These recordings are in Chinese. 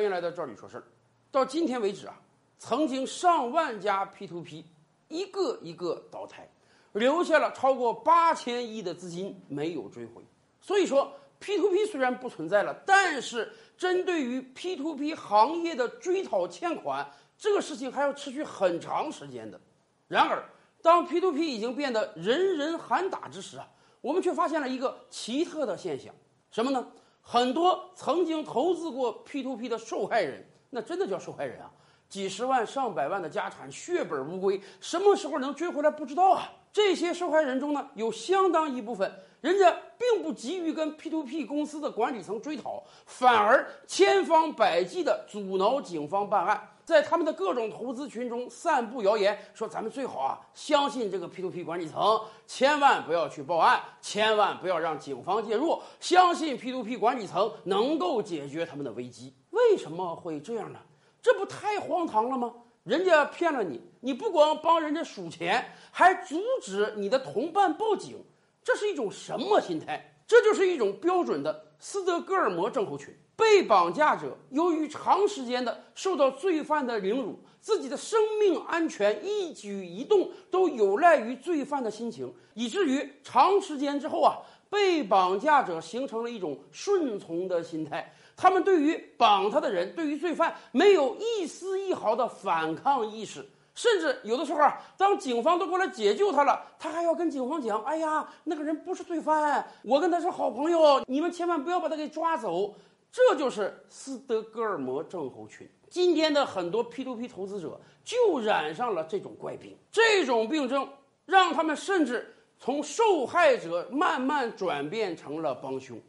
欢迎来到这里说事儿。到今天为止啊，曾经上万家 P2P 一个一个倒台，留下了超过八千亿的资金没有追回。所以说，P2P 虽然不存在了，但是针对于 P2P 行业的追讨欠款，这个事情还要持续很长时间的。然而，当 P2P 已经变得人人喊打之时啊，我们却发现了一个奇特的现象，什么呢？很多曾经投资过 P2P 的受害人，那真的叫受害人啊！几十万、上百万的家产血本无归，什么时候能追回来不知道啊！这些受害人中呢，有相当一部分人家并不急于跟 P2P 公司的管理层追讨，反而千方百计地阻挠警方办案。在他们的各种投资群中散布谣言，说咱们最好啊相信这个 P2P 管理层，千万不要去报案，千万不要让警方介入，相信 P2P 管理层能够解决他们的危机。为什么会这样呢？这不太荒唐了吗？人家骗了你，你不光帮人家数钱，还阻止你的同伴报警，这是一种什么心态？这就是一种标准的斯德哥尔摩症候群。被绑架者由于长时间的受到罪犯的凌辱，自己的生命安全一举一动都有赖于罪犯的心情，以至于长时间之后啊，被绑架者形成了一种顺从的心态。他们对于绑他的人，对于罪犯没有一丝一毫的反抗意识，甚至有的时候啊，当警方都过来解救他了，他还要跟警方讲：“哎呀，那个人不是罪犯，我跟他是好朋友，你们千万不要把他给抓走。”这就是斯德哥尔摩症候群。今天的很多 P2P 投资者就染上了这种怪病，这种病症让他们甚至从受害者慢慢转变成了帮凶。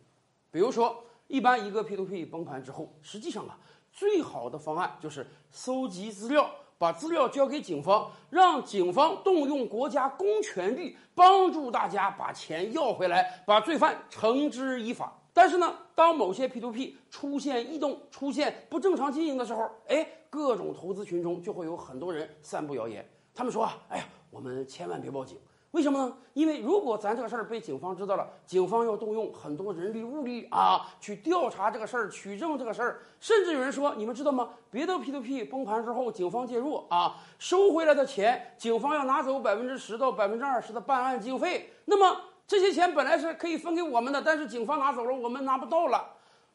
比如说，一般一个 P2P 崩盘之后，实际上啊，最好的方案就是搜集资料，把资料交给警方，让警方动用国家公权力帮助大家把钱要回来，把罪犯绳之以法。但是呢，当某些 P2P 出现异动、出现不正常经营的时候，哎，各种投资群中就会有很多人散布谣言。他们说啊，哎呀，我们千万别报警，为什么呢？因为如果咱这个事儿被警方知道了，警方要动用很多人力物力啊，去调查这个事儿、取证这个事儿。甚至有人说，你们知道吗？别的 P2P 崩盘之后，警方介入啊，收回来的钱，警方要拿走百分之十到百分之二十的办案经费。那么。这些钱本来是可以分给我们的，但是警方拿走了，我们拿不到了，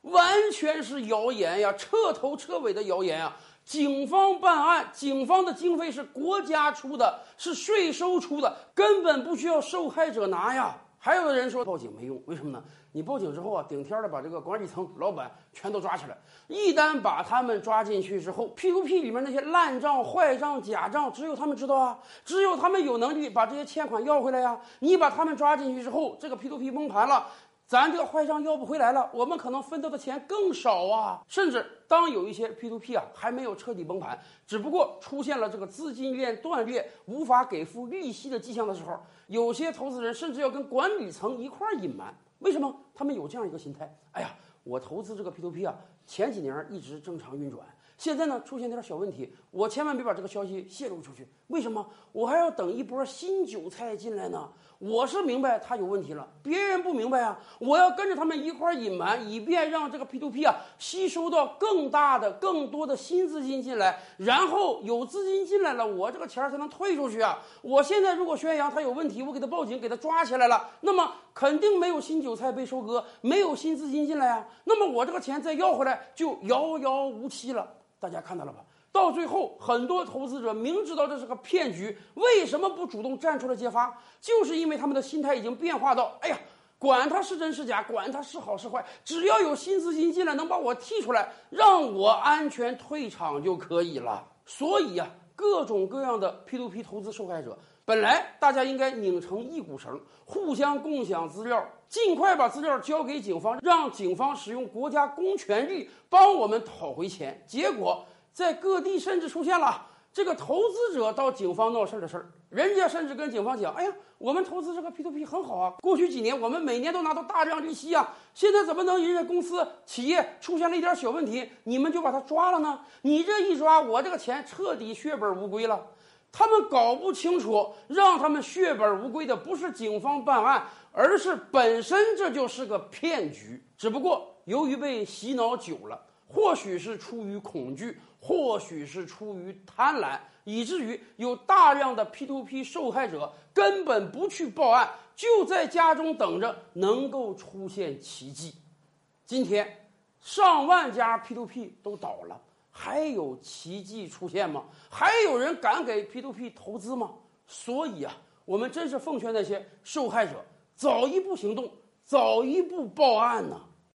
完全是谣言呀，彻头彻尾的谣言啊！警方办案，警方的经费是国家出的，是税收出的，根本不需要受害者拿呀。还有的人说报警没用，为什么呢？你报警之后啊，顶天的把这个管理层、老板全都抓起来。一旦把他们抓进去之后，P to P 里面那些烂账、坏账、假账，只有他们知道啊，只有他们有能力把这些欠款要回来呀。你把他们抓进去之后，这个 P to P 崩盘了。咱这个坏账要不回来了，我们可能分到的钱更少啊！甚至当有一些 P2P 啊还没有彻底崩盘，只不过出现了这个资金链断裂、无法给付利息的迹象的时候，有些投资人甚至要跟管理层一块儿隐瞒。为什么？他们有这样一个心态：哎呀，我投资这个 P2P 啊，前几年一直正常运转。现在呢，出现点小问题，我千万别把这个消息泄露出去。为什么？我还要等一波新韭菜进来呢？我是明白他有问题了，别人不明白啊！我要跟着他们一块隐瞒，以便让这个 P2P 啊吸收到更大的、更多的新资金进来，然后有资金进来了，我这个钱才能退出去啊！我现在如果宣扬他有问题，我给他报警，给他抓起来了，那么肯定没有新韭菜被收割，没有新资金进来啊！那么我这个钱再要回来就遥遥无期了。大家看到了吧？到最后，很多投资者明知道这是个骗局，为什么不主动站出来揭发？就是因为他们的心态已经变化到：哎呀，管他是真是假，管他是好是坏，只要有新资金进来，能把我踢出来，让我安全退场就可以了。所以啊，各种各样的 P2P 投资受害者，本来大家应该拧成一股绳，互相共享资料，尽快把资料交给警方，让警方使用国家公权力帮我们讨回钱。结果。在各地甚至出现了这个投资者到警方闹事儿的事儿，人家甚至跟警方讲：“哎呀，我们投资这个 P2P 很好啊，过去几年我们每年都拿到大量利息啊，现在怎么能人家公司企业出现了一点小问题，你们就把他抓了呢？你这一抓，我这个钱彻底血本无归了。他们搞不清楚，让他们血本无归的不是警方办案，而是本身这就是个骗局。只不过由于被洗脑久了。”或许是出于恐惧，或许是出于贪婪，以至于有大量的 P to P 受害者根本不去报案，就在家中等着能够出现奇迹。今天，上万家 P to P 都倒了，还有奇迹出现吗？还有人敢给 P to P 投资吗？所以啊，我们真是奉劝那些受害者早一步行动，早一步报案呢。